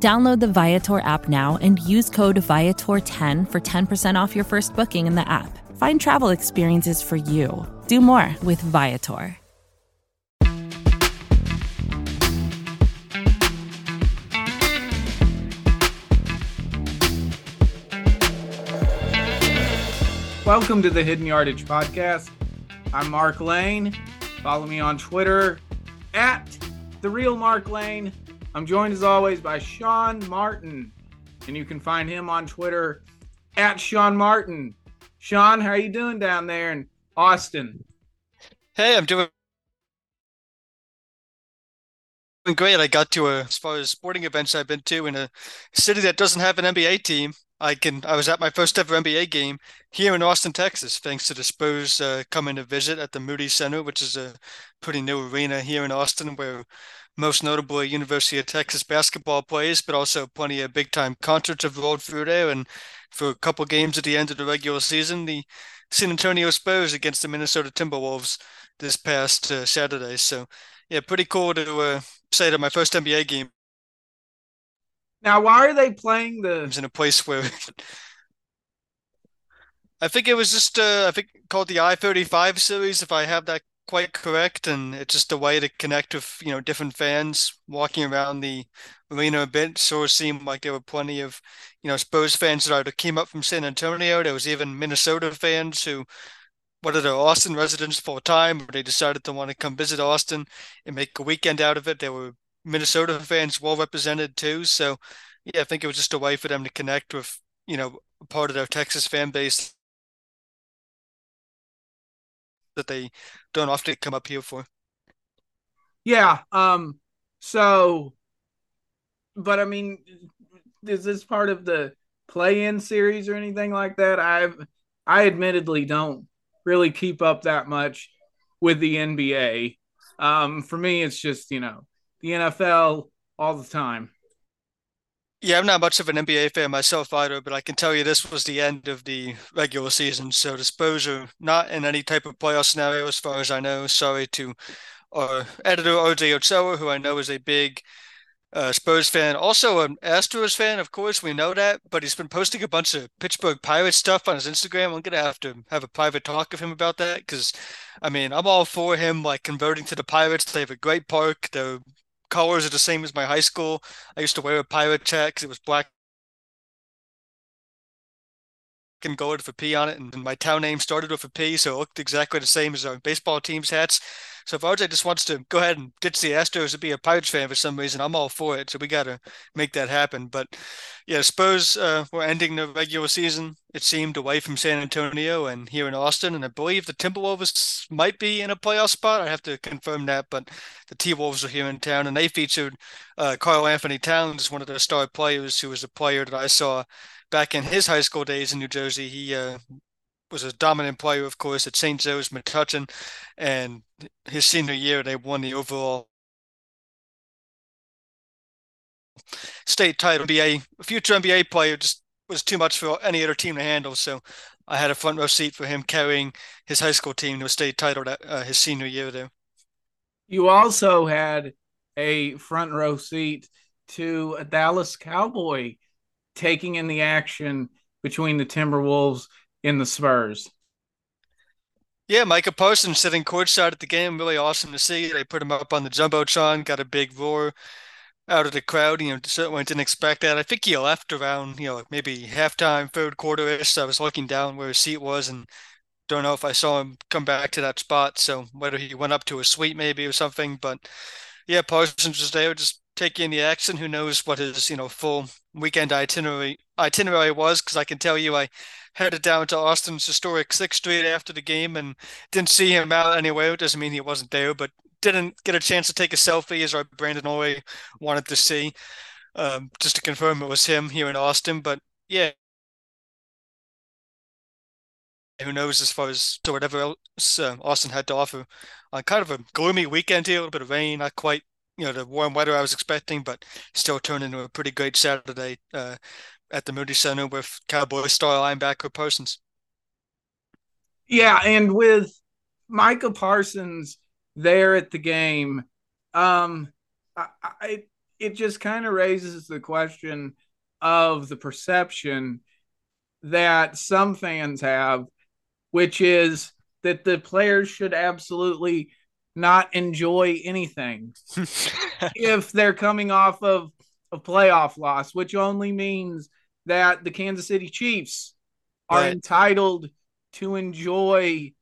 Download the Viator app now and use code Viator10 for 10% off your first booking in the app. Find travel experiences for you. Do more with Viator. Welcome to the Hidden Yardage Podcast. I'm Mark Lane. Follow me on Twitter at the real Mark Lane. I'm joined as always by Sean Martin, and you can find him on Twitter at Sean Martin. Sean, how are you doing down there in Austin? Hey, I'm doing great. I got to a, as far as sporting events I've been to in a city that doesn't have an NBA team. I can. I was at my first ever NBA game here in Austin, Texas, thanks to the Spurs uh, coming to visit at the Moody Center, which is a pretty new arena here in Austin, where most notably University of Texas basketball plays, but also plenty of big time concerts have rolled through there. And for a couple games at the end of the regular season, the San Antonio Spurs against the Minnesota Timberwolves this past uh, Saturday. So yeah, pretty cool to uh, say that my first NBA game now, why are they playing the? in a place where I think it was just uh, I think called the I thirty five series, if I have that quite correct, and it's just a way to connect with you know different fans walking around the arena a bit. So it seemed like there were plenty of you know Spurs fans that either came up from San Antonio. There was even Minnesota fans who whether they're Austin residents full time or they decided to want to come visit Austin and make a weekend out of it. There were Minnesota fans well represented too. So yeah, I think it was just a way for them to connect with, you know, part of their Texas fan base that they don't often come up here for. Yeah. Um, so but I mean, is this part of the play-in series or anything like that? I've I admittedly don't really keep up that much with the NBA. Um, for me, it's just you know the NFL all the time. Yeah, I'm not much of an NBA fan myself either, but I can tell you this was the end of the regular season. So the Spurs are not in any type of playoff scenario, as far as I know. Sorry to our editor RJ Ochoa, who I know is a big uh, Spurs fan, also an Astros fan. Of course, we know that, but he's been posting a bunch of Pittsburgh Pirates stuff on his Instagram. I'm gonna have to have a private talk with him about that because, I mean, I'm all for him like converting to the Pirates. They have a great park. They're colors are the same as my high school. I used to wear a pirate hat because it was black and gold with a P on it, and my town name started with a P, so it looked exactly the same as our baseball team's hats. So if RJ just wants to go ahead and ditch the Astros and be a Pirates fan for some reason, I'm all for it. So we got to make that happen. But yeah, suppose uh, were ending the regular season, it seemed, away from San Antonio and here in Austin. And I believe the Timberwolves might be in a playoff spot. I have to confirm that. But the T Wolves are here in town, and they featured uh, Karl-Anthony Towns, one of their star players, who was a player that I saw back in his high school days in New Jersey. He uh, was a dominant player, of course, at St. Joe's Metuchen, and his senior year they won the overall state title. NBA a future NBA player just was too much for any other team to handle. So I had a front row seat for him carrying his high school team to a state title that uh, his senior year there. You also had a front row seat to a Dallas Cowboy taking in the action between the Timberwolves in the Spurs. Yeah, Micah Parsons sitting courtside at the game, really awesome to see. They put him up on the jumbotron, got a big roar out of the crowd. You know, certainly didn't expect that. I think he left around, you know, maybe halftime, third quarter ish. I was looking down where his seat was and don't know if I saw him come back to that spot. So whether he went up to a suite maybe or something, but yeah, Parsons was there just taking the action. Who knows what his, you know, full weekend itinerary itinerary was? Because I can tell you, I headed down to Austin's historic Sixth Street after the game and didn't see him out anywhere. It doesn't mean he wasn't there, but didn't get a chance to take a selfie as our Brandon Oye wanted to see, um, just to confirm it was him here in Austin. But yeah, who knows as far as to whatever else uh, Austin had to offer. On uh, kind of a gloomy weekend here, a little bit of rain, not quite you know the warm weather I was expecting, but still turned into a pretty great Saturday uh, at the Moody Center with Cowboy star linebacker Parsons. Yeah, and with Micah Parsons there at the game, um, I, I it just kind of raises the question of the perception that some fans have, which is that the players should absolutely not enjoy anything if they're coming off of a playoff loss, which only means that the Kansas City Chiefs are right. entitled to enjoy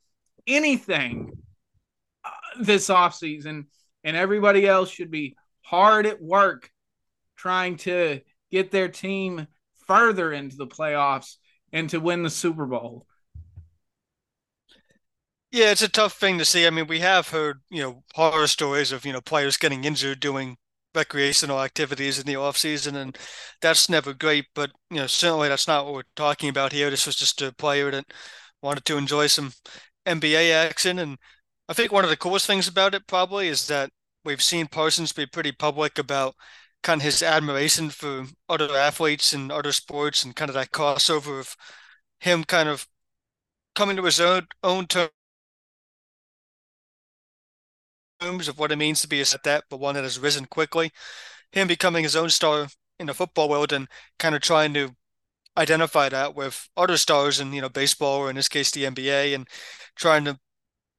anything uh, this offseason, and everybody else should be hard at work trying to get their team further into the playoffs and to win the Super Bowl. Yeah, it's a tough thing to see. I mean, we have heard, you know, horror stories of, you know, players getting injured doing recreational activities in the off season, and that's never great. But you know, certainly that's not what we're talking about here. This was just a player that wanted to enjoy some NBA action, and I think one of the coolest things about it probably is that we've seen Parsons be pretty public about kind of his admiration for other athletes and other sports, and kind of that crossover of him kind of coming to his own own terms of what it means to be a set that, but one that has risen quickly. Him becoming his own star in the football world and kind of trying to identify that with other stars in you know baseball or in this case the NBA and trying to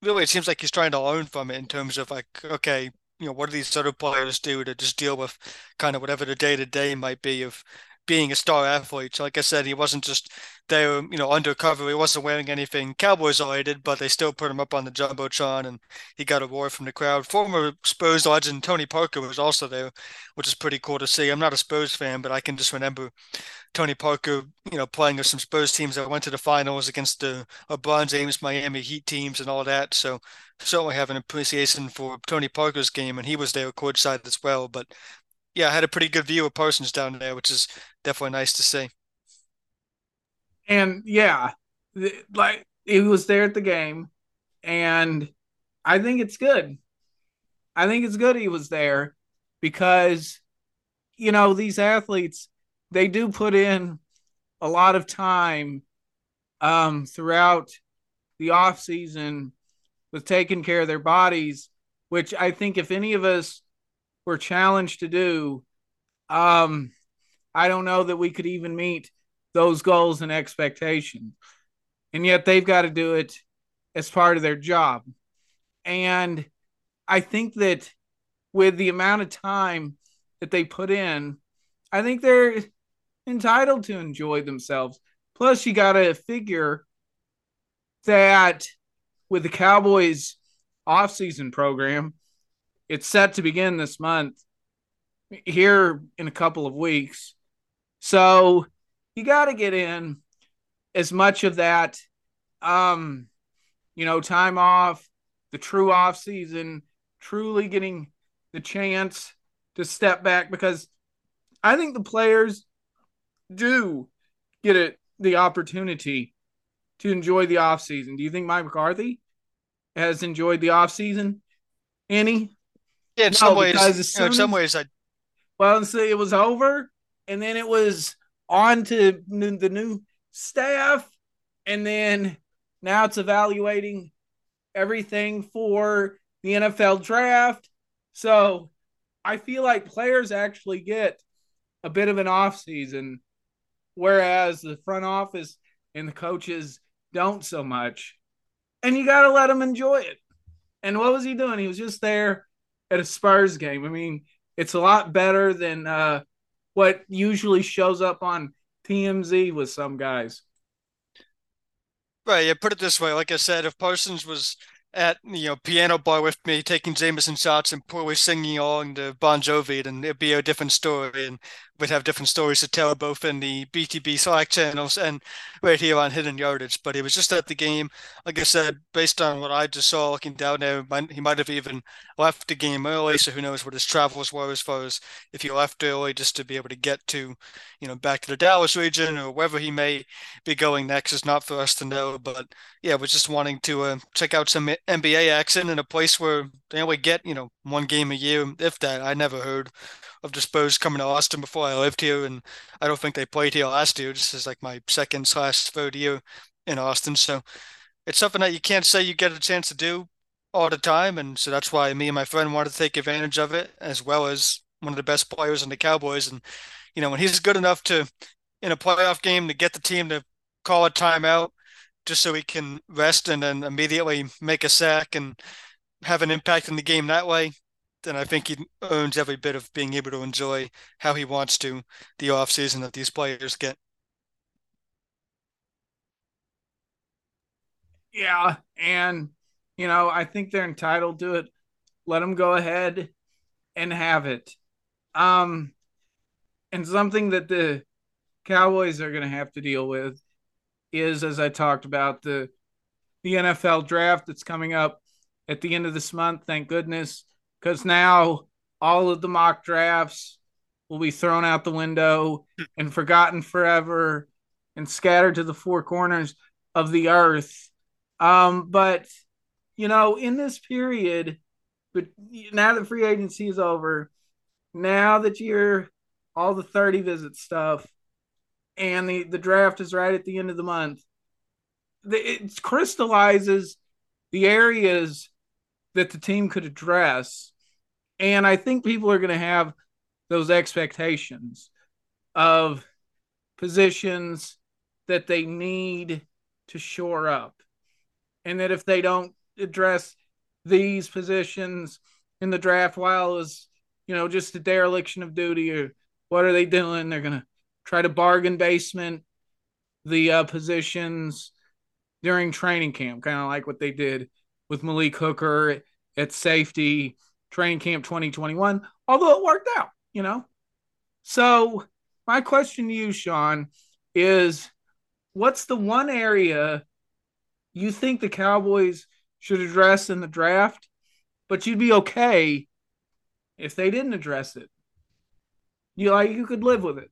really it seems like he's trying to learn from it in terms of like okay you know what do these other players do to just deal with kind of whatever the day to day might be of being a star athlete. Like I said, he wasn't just there, you know, undercover. He wasn't wearing anything Cowboys related, but they still put him up on the jumbotron, and he got a roar from the crowd. Former Spurs legend Tony Parker was also there, which is pretty cool to see. I'm not a Spurs fan, but I can just remember Tony Parker, you know, playing with some Spurs teams that went to the finals against the LeBron James Miami Heat teams and all that. So certainly have an appreciation for Tony Parker's game, and he was there courtside as well. But yeah, I had a pretty good view of Parsons down there, which is definitely nice to see. And yeah, like he was there at the game, and I think it's good. I think it's good he was there because, you know, these athletes, they do put in a lot of time um, throughout the off season with taking care of their bodies, which I think if any of us were challenged to do, um, I don't know that we could even meet those goals and expectations. And yet they've got to do it as part of their job. And I think that with the amount of time that they put in, I think they're entitled to enjoy themselves. Plus, you got to figure that with the Cowboys offseason program, it's set to begin this month here in a couple of weeks. So you got to get in as much of that, um, you know, time off, the true off season, truly getting the chance to step back because I think the players do get it the opportunity to enjoy the off season. Do you think Mike McCarthy has enjoyed the off season? Any? Yeah, in no, some ways. You know, in some ways, I. Well, so it was over, and then it was on to the new staff, and then now it's evaluating everything for the NFL draft. So I feel like players actually get a bit of an off season, whereas the front office and the coaches don't so much. And you got to let them enjoy it. And what was he doing? He was just there at a Spurs game. I mean, it's a lot better than uh, what usually shows up on TMZ with some guys. Right. Yeah. Put it this way. Like I said, if Parsons was at you know piano bar with me, taking Jameson shots and poorly singing along to Bon Jovi, then it'd be a different story. And would have different stories to tell both in the BTB Slack channels and right here on Hidden Yardage. But he was just at the game. Like I said, based on what I just saw looking down there, he might have even left the game early. So who knows what his travels were as far as if he left early just to be able to get to, you know, back to the Dallas region or wherever he may be going next is not for us to know. But yeah, we're just wanting to uh, check out some NBA action in a place where they only get, you know, one game a year, if that. I never heard of Spurs coming to Austin before I lived here, and I don't think they played here last year. This is like my second slash third year in Austin, so it's something that you can't say you get a chance to do all the time, and so that's why me and my friend wanted to take advantage of it, as well as one of the best players in the Cowboys, and you know when he's good enough to in a playoff game to get the team to call a timeout just so he can rest and then immediately make a sack and have an impact in the game that way then I think he owns every bit of being able to enjoy how he wants to the off season that these players get. Yeah, and you know, I think they're entitled to it. Let them go ahead and have it. Um and something that the Cowboys are going to have to deal with is as I talked about the the NFL draft that's coming up at the end of this month, thank goodness because now all of the mock drafts will be thrown out the window and forgotten forever and scattered to the four corners of the earth. Um, but you know, in this period, but now that free agency is over, now that you're all the 30 visit stuff and the, the draft is right at the end of the month, it crystallizes the areas that the team could address. And I think people are going to have those expectations of positions that they need to shore up. And that if they don't address these positions in the draft while is, you know, just a dereliction of duty or what are they doing? They're going to try to bargain basement the uh, positions during training camp, kind of like what they did with Malik Hooker at safety, training camp 2021, although it worked out, you know? So, my question to you, Sean, is what's the one area you think the Cowboys should address in the draft, but you'd be okay if they didn't address it? You like you could live with it.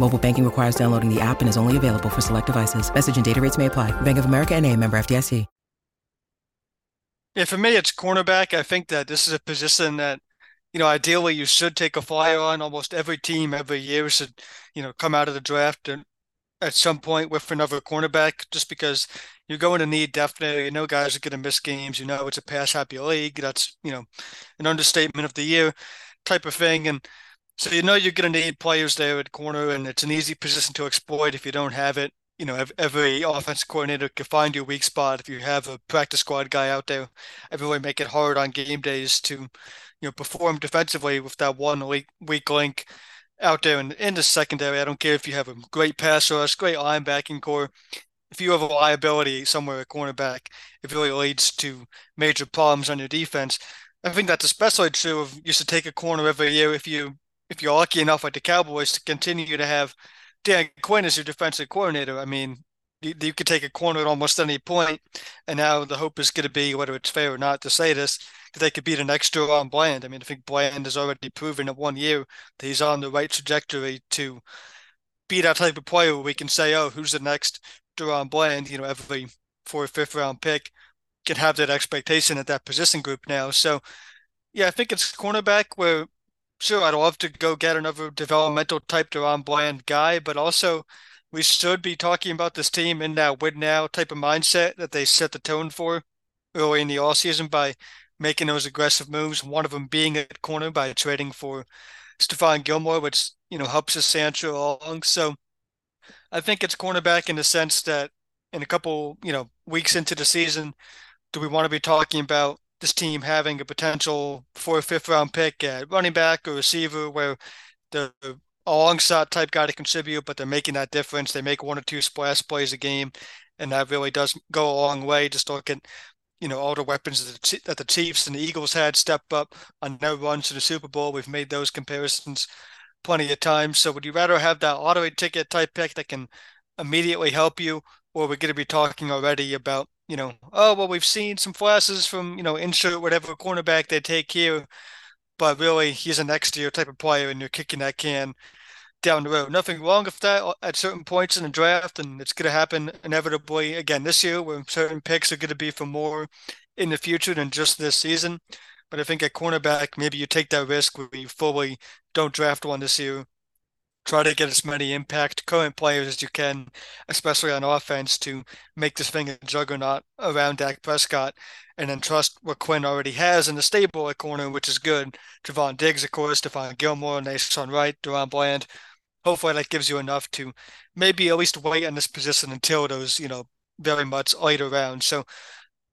Mobile banking requires downloading the app and is only available for select devices. Message and data rates may apply. Bank of America and a member FDIC. Yeah, for me, it's cornerback. I think that this is a position that, you know, ideally you should take a flyer on. Almost every team every year should, you know, come out of the draft and at some point with another cornerback just because you're going to need definitely you know guys are going to miss games you know it's a pass happy league that's you know an understatement of the year type of thing and so you know you're going to need players there at corner, and it's an easy position to exploit if you don't have it. You know, every offensive coordinator can find your weak spot if you have a practice squad guy out there. Everyone make it hard on game days to, you know, perform defensively with that one weak, weak link out there in, in the secondary. I don't care if you have a great pass rush, great linebacking core. If you have a liability somewhere at cornerback, it really leads to major problems on your defense. I think that's especially true of you should take a corner every year if you if you're lucky enough like the Cowboys to continue to have Dan Quinn as your defensive coordinator, I mean, you, you could take a corner at almost any point, and now the hope is going to be, whether it's fair or not to say this, that they could beat an extra on Bland. I mean, I think Bland has already proven in one year that he's on the right trajectory to be that type of player where we can say, oh, who's the next DaRon Bland? You know, every fourth, fifth round pick can have that expectation at that position group now. So, yeah, I think it's cornerback where sure, I'd love to go get another developmental type DaRon Bland guy, but also we should be talking about this team in that win now type of mindset that they set the tone for early in the all season by making those aggressive moves. One of them being at corner by trading for Stephon Gilmore, which you know helps us Sancho along. So I think it's cornerback in the sense that in a couple, you know, weeks into the season, do we want to be talking about this team having a potential fourth, fifth round pick at running back or receiver where the a long shot type guy to contribute, but they're making that difference. They make one or two splash plays a game, and that really does go a long way. Just look at you know all the weapons that the, Chiefs and the Eagles had step up on their runs to the Super Bowl. We've made those comparisons plenty of times. So would you rather have that lottery ticket type pick that can immediately help you, or we're going to be talking already about you know oh well we've seen some flashes from you know insert whatever cornerback they take here, but really he's a next year type of player, and you're kicking that can down the road. Nothing wrong with that uh, at certain points in the draft, and it's going to happen inevitably again this year, where certain picks are going to be for more in the future than just this season. But I think at cornerback, maybe you take that risk where you fully don't draft one this year. Try to get as many impact current players as you can, especially on offense, to make this thing a juggernaut around Dak Prescott, and then trust what Quinn already has in the stable at corner, which is good. Trevon Diggs, of course, Stephon Gilmore, Nahshon Wright, DaRon Bland, hopefully that gives you enough to maybe at least wait in this position until those, you know, very much later rounds. So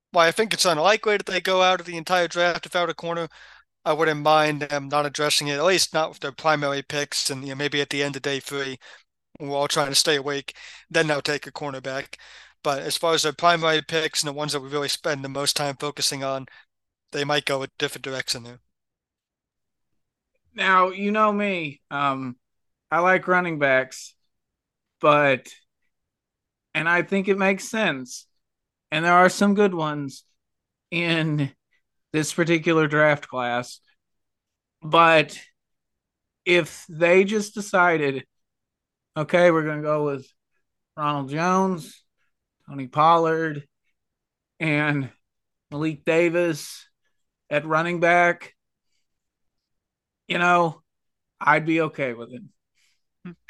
why I think it's unlikely that they go out of the entire draft without a corner, I wouldn't mind them not addressing it, at least not with their primary picks. And you know, maybe at the end of day three, we're all trying to stay awake, then they'll take a cornerback. But as far as their primary picks and the ones that we really spend the most time focusing on, they might go a different direction there. Now, you know me. Um, I like running backs, but and I think it makes sense. And there are some good ones in this particular draft class. But if they just decided, okay, we're going to go with Ronald Jones, Tony Pollard, and Malik Davis at running back, you know, I'd be okay with it.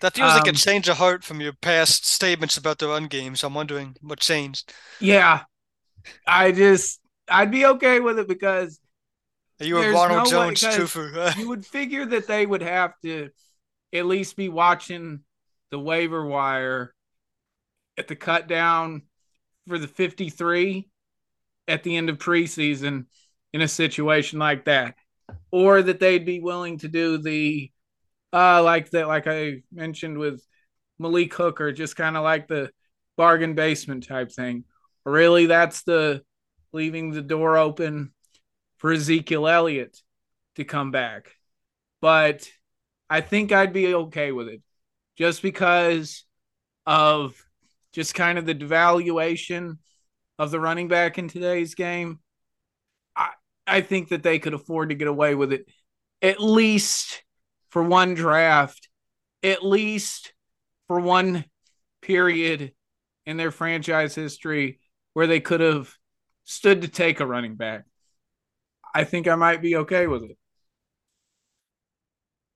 That feels um, like a um, change of heart from your past statements about the run games. I'm wondering what changed. Yeah, I just I'd be okay with it because you a Ronald no Jones truther. you would figure that they would have to at least be watching the waiver wire at the cut down for the 53 at the end of preseason in a situation like that or that they'd be willing to do the uh, like that, like I mentioned with Malik Hooker, just kind of like the bargain basement type thing. Really, that's the leaving the door open for Ezekiel Elliott to come back. But I think I'd be okay with it just because of just kind of the devaluation of the running back in today's game. I, I think that they could afford to get away with it at least for one draft, at least for one period in their franchise history where they could have stood to take a running back. I think I might be okay with it.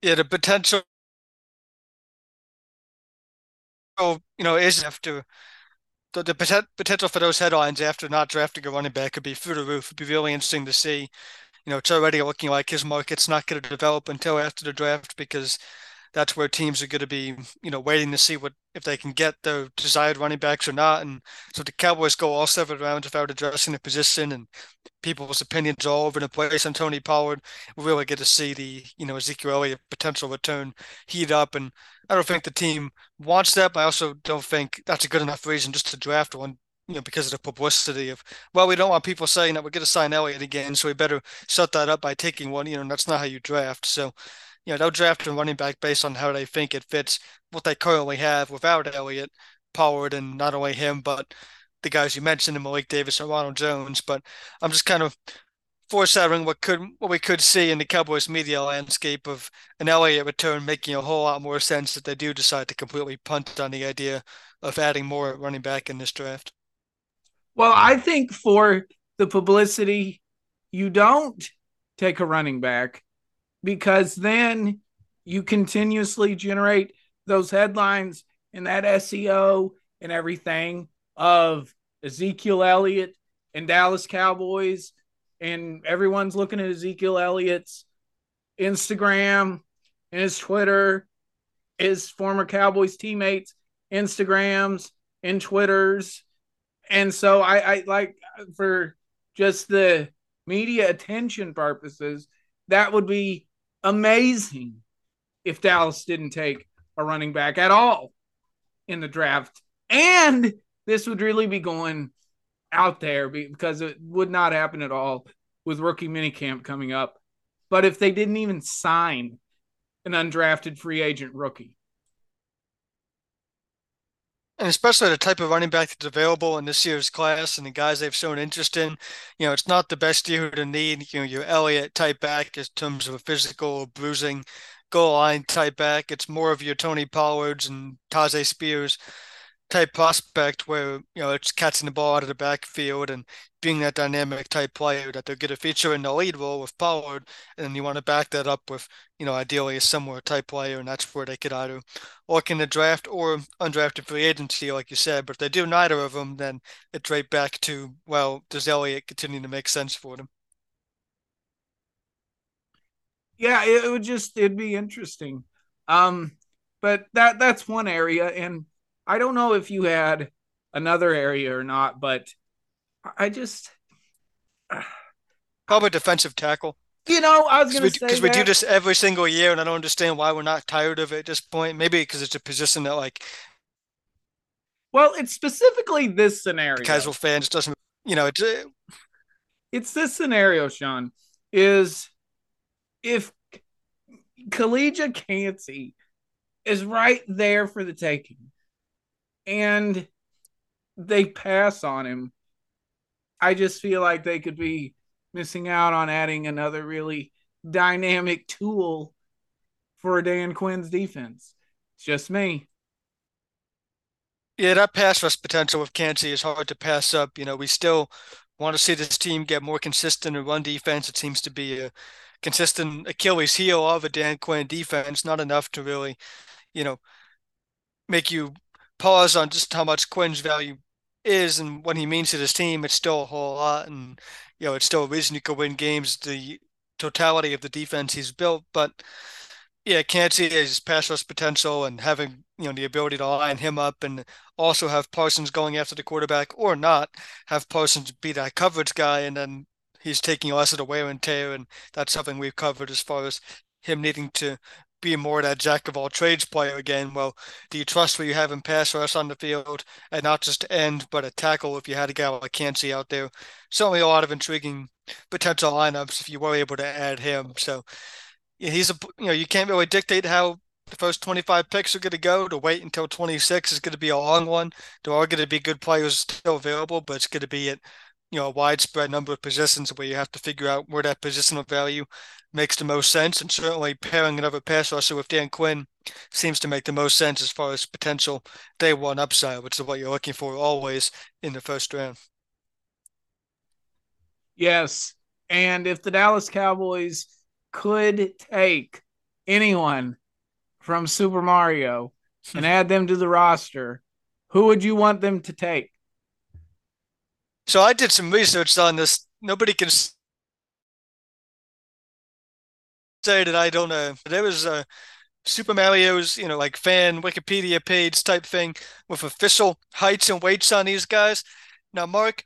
Yeah, the potential, you know, is after the, the potential for those headlines after not drafting a running back could be through the roof. It'd be really interesting to see you know, it's already looking like his market's not going to develop until after the draft because that's where teams are going to be, you know, waiting to see what if they can get their desired running backs or not. And so the Cowboys go all seven rounds without addressing the position, and people's opinions all over the place on Tony Pollard. We really get to see the, you know, Ezekiel Elliott potential return heat up. And I don't think the team wants that, but I also don't think that's a good enough reason just to draft one you know, because of the publicity of, well, we don't want people saying that we're going to sign Elliott again, so we better shut that up by taking one. You know, that's not how you draft. So, you know, they'll draft a running back based on how they think it fits what they currently have without Elliott, Pollard, and not only him, but the guys you mentioned, Malik Davis and Ronald Jones. But I'm just kind of foreshadowing what could what we could see in the Cowboys media landscape of an Elliott return making a whole lot more sense if they do decide to completely punt on the idea of adding more running back in this draft. Well, I think for the publicity, you don't take a running back because then you continuously generate those headlines and that SEO and everything of Ezekiel Elliott and Dallas Cowboys, and everyone's looking at Ezekiel Elliott's Instagram and his Twitter, his former Cowboys teammates, Instagrams and Twitters. And so I, I like for just the media attention purposes, that would be amazing if Dallas didn't take a running back at all in the draft. And this would really be going out there because it would not happen at all with rookie minicamp coming up. But if they didn't even sign an undrafted free agent rookie, and especially the type of running back that's available in this year's class and the guys they've shown interest in. You know, it's not the best year to need, you know, your Elliott type back in terms of a physical bruising goal line type back. It's more of your Tony Pollards and Tyjae Spears type prospect where you know it's catching the ball out of the backfield and being that dynamic type player that they'll get a feature in the lead role with Pollard, and you want to back that up with you know ideally a similar type player, and that's where they could either look in the draft or undrafted free agency, like you said. But if they do neither of them, then it's right back to well, does Elliott continue to make sense for them? Yeah, it would just it'd be interesting. Um, but that that's one area and I don't know if you had another area or not, but I just probably defensive tackle. You know, I was going to say because we do this every single year, and I don't understand why we're not tired of it at this point. Maybe because it's a position that, like, well, it's specifically this scenario. Casual fans doesn't, you know, it's uh, it's this scenario. Sean is if Calijah Kancey is right there for the taking and they pass on him, I just feel like they could be missing out on adding another really dynamic tool for Dan Quinn's defense. It's just me. Yeah, that pass rush potential with Kancey is hard to pass up. You know, we still want to see this team get more consistent in run defense. It seems to be a consistent Achilles heel of a Dan Quinn defense, not enough to really, you know, make you pause on just how much Quinn's value is and what he means to this team, it's still a whole lot. And, you know, it's still a reason you could win games, the totality of the defense he's built. But, yeah, Kancey's pass rush potential and having, you know, the ability to line him up and also have Parsons going after the quarterback or not, have Parsons be that coverage guy and then he's taking less of the wear and tear. And that's something we've covered as far as him needing to be more that jack of all trades player again. Well, do you trust what you have in pass rush on the field and not just end, but a tackle if you had a guy like Kancey out there? Certainly a lot of intriguing potential lineups if you were able to add him. So he's a you know you can't really dictate how the first 25 picks are going to go. To wait until 26 is going to be a long one. There are going to be good players still available, but it's going to be at you know a widespread number of positions where you have to figure out where that positional value makes the most sense. And certainly pairing another pass rusher with Dan Quinn seems to make the most sense as far as potential day one upside, which is what you're looking for always in the first round. Yes. And if the Dallas Cowboys could take anyone from Super Mario and add them to the roster, who would you want them to take? So I did some research on this. Nobody can say that I don't know. There was a Super Mario's, you know, like fan Wikipedia page type thing with official heights and weights on these guys. Now, Mark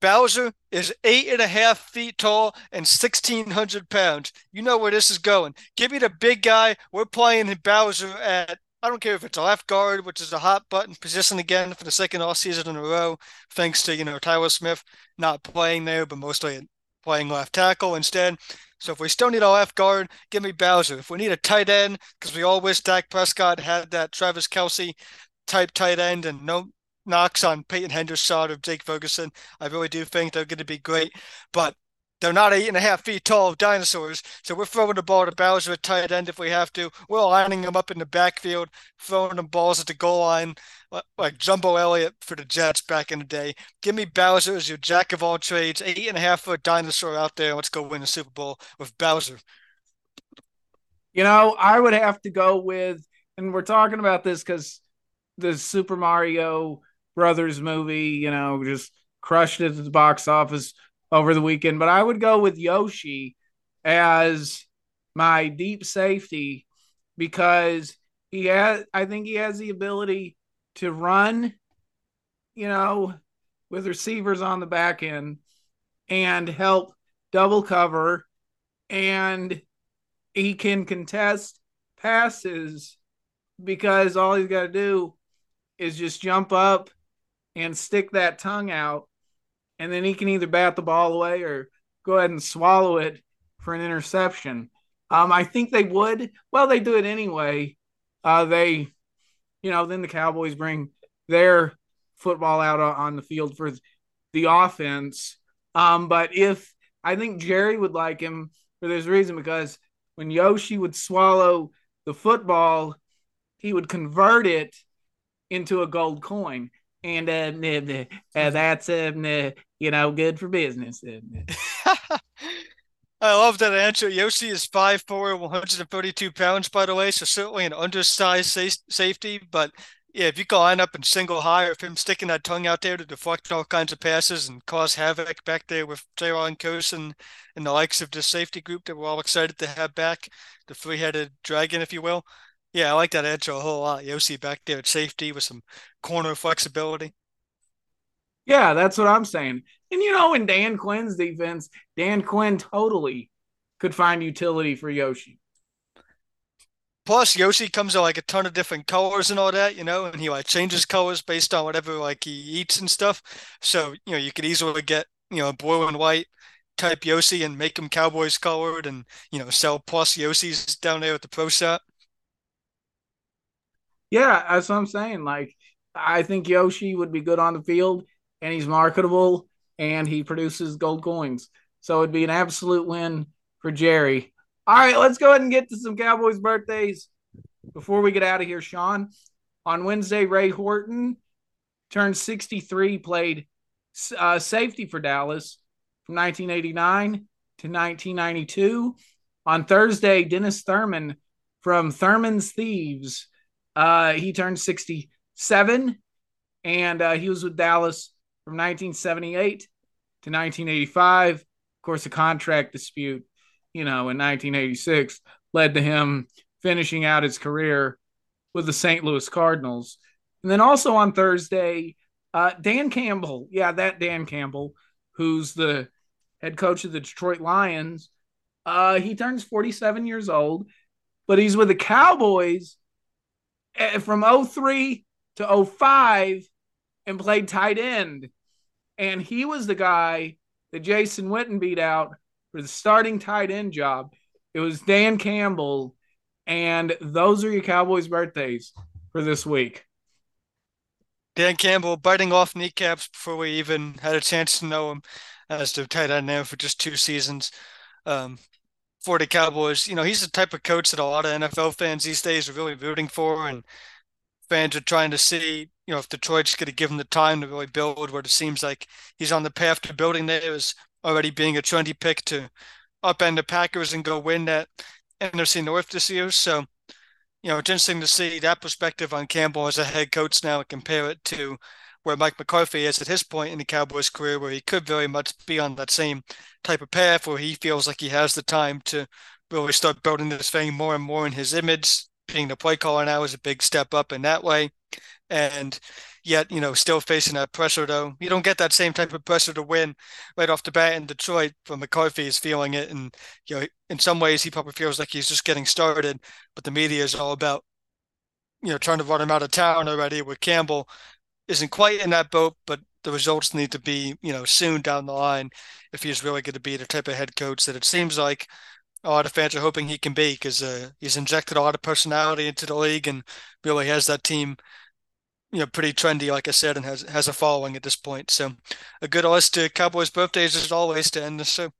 Bowser is eight and a half feet tall and sixteen hundred pounds. You know where this is going. Give me the big guy. We're playing Bowser at I don't care if it's a left guard, which is a hot button position again for the second off season in a row, thanks to you know Tyler Smith not playing there, but mostly playing left tackle instead. So if we still need a left guard, give me Bowser. If we need a tight end, because we all wish Dak Prescott had that Travis Kelce type tight end and no knocks on Peyton Hendershot or Jake Ferguson, I really do think they're going to be great. But they're not eight and a half feet tall dinosaurs, so we're throwing the ball to Bowser at tight end if we have to. We're lining them up in the backfield, throwing them balls at the goal line like Jumbo Elliott for the Jets back in the day. Give me Bowser as your jack of all trades, eight and a half foot dinosaur out there. Let's go win the Super Bowl with Bowser. You know, I would have to go with, and we're talking about this because the Super Mario Brothers movie, you know, just crushed it at the box office over the weekend, but I would go with Yoshi as my deep safety because he has I think he has the ability to run, you know, with receivers on the back end and help double cover and he can contest passes because all he's got to do is just jump up and stick that tongue out and then he can either bat the ball away or go ahead and swallow it for an interception. Um, I think they would. Well, they do it anyway. Uh, they, you know, then the Cowboys bring their football out on the field for the offense. Um, but if I think Jerry would like him for this reason because when Yoshi would swallow the football, he would convert it into a gold coin. And uh, uh, that's uh, you know good for business. I love that answer. Yoshi is 5'4", 132 pounds, by the way, so certainly an undersized sa- safety. But yeah, if you can line up in single high, or if him sticking that tongue out there to deflect all kinds of passes and cause havoc back there with Jayron Kearse and the likes of the safety group that we're all excited to have back, the three-headed dragon, if you will. Yeah, I like that answer a whole lot. Yoshi back there at safety with some corner flexibility. Yeah, that's what I'm saying. And you know, in Dan Quinn's defense, Dan Quinn totally could find utility for Yoshi. Plus, Yoshi comes in like a ton of different colors and all that, you know, and he like changes colors based on whatever like he eats and stuff. So, you know, you could easily get, you know, a blue and white type Yoshi and make him Cowboys colored and, you know, sell plus Yoshis down there at the pro shop. Yeah, that's what I'm saying. Like, I think Yoshi would be good on the field and he's marketable and he produces gold coins. So it'd be an absolute win for Jerry. All right, let's go ahead and get to some Cowboys birthdays before we get out of here, Sean. On Wednesday, Ray Horton turned 63, played uh, safety for Dallas from 1989 to 1992. On Thursday, Dennis Thurman from Thurman's Thieves, uh, he turned 67, and uh, he was with Dallas from 1978 to 1985. Of course, a contract dispute, you know, in 1986 led to him finishing out his career with the St. Louis Cardinals. And then also on Thursday, uh, Dan Campbell, yeah, that Dan Campbell, who's the head coach of the Detroit Lions, uh, he turns 47 years old, but he's with the Cowboys eh, from 03 to 05 and played tight end. And he was the guy that Jason Witten beat out for the starting tight end job. It was Dan Campbell. And those are your Cowboys' birthdays for this week. Dan Campbell biting off kneecaps before we even had a chance to know him as the tight end now for just two seasons. Um, for the Cowboys, you know, he's the type of coach that a lot of NFL fans these days are really rooting for, and fans are trying to see, you know, if Detroit's going to give him the time to really build what it seems like he's on the path to building there is already being a trendy pick to upend the Packers and go win that NFC North this year. So, you know, it's interesting to see that perspective on Campbell as a head coach now and compare it to where Mike McCarthy is at his point in the Cowboys' career, where he could very much be on that same type of path where he feels like he has the time to really start building this thing more and more in his image being the play caller now is a big step up in that way. And yet, you know, still facing that pressure though. You don't get that same type of pressure to win right off the bat in Detroit but McCarthy is feeling it. And, you know, in some ways he probably feels like he's just getting started, but the media is all about, you know, trying to run him out of town already with Campbell isn't quite in that boat, but the results need to be, you know, soon down the line if he's really going to be the type of head coach that it seems like a lot of fans are hoping he can be because uh, he's injected a lot of personality into the league and really has that team, you know, pretty trendy, like I said, and has has a following at this point. So, a good list to Cowboys birthdays as always to end the show.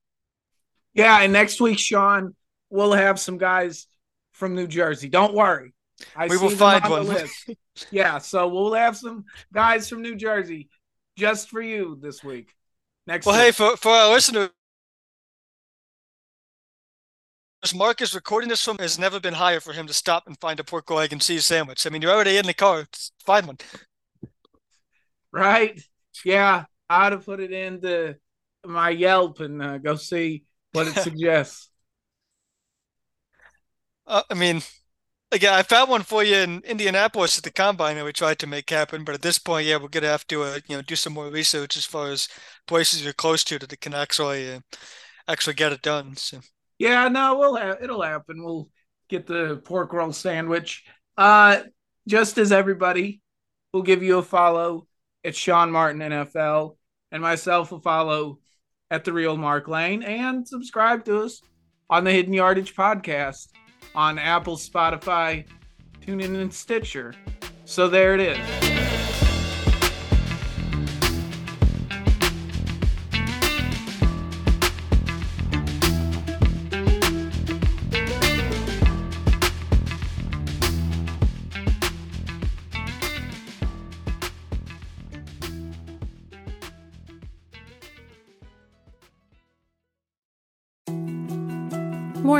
Yeah, and next week, Sean, we'll have some guys from New Jersey. Don't worry, I we will find on one. yeah, so we'll have some guys from New Jersey just for you this week. Next. Well, week. hey, for for our listeners Marcus recording this from has never been higher for him to stop and find a pork egg and cheese sandwich. I mean, you're already in the car. Find one. Right? Yeah, I'd have put it into my Yelp and uh, go see what it suggests. Uh, I mean, Again, I found one for you in Indianapolis at the combine that we tried to make happen, but at this point, yeah, we're gonna have to uh, you know do some more research as far as places you're close to that can actually uh, actually get it done. So yeah, no, we'll have it'll happen. We'll get the pork roll sandwich. Uh, just as everybody, we'll give you a follow at Sean Martin NFL, and myself will follow at the real Mark Lane, and subscribe to us on the Hidden Yardage podcast on Apple, Spotify, TuneIn, and Stitcher. So there it is.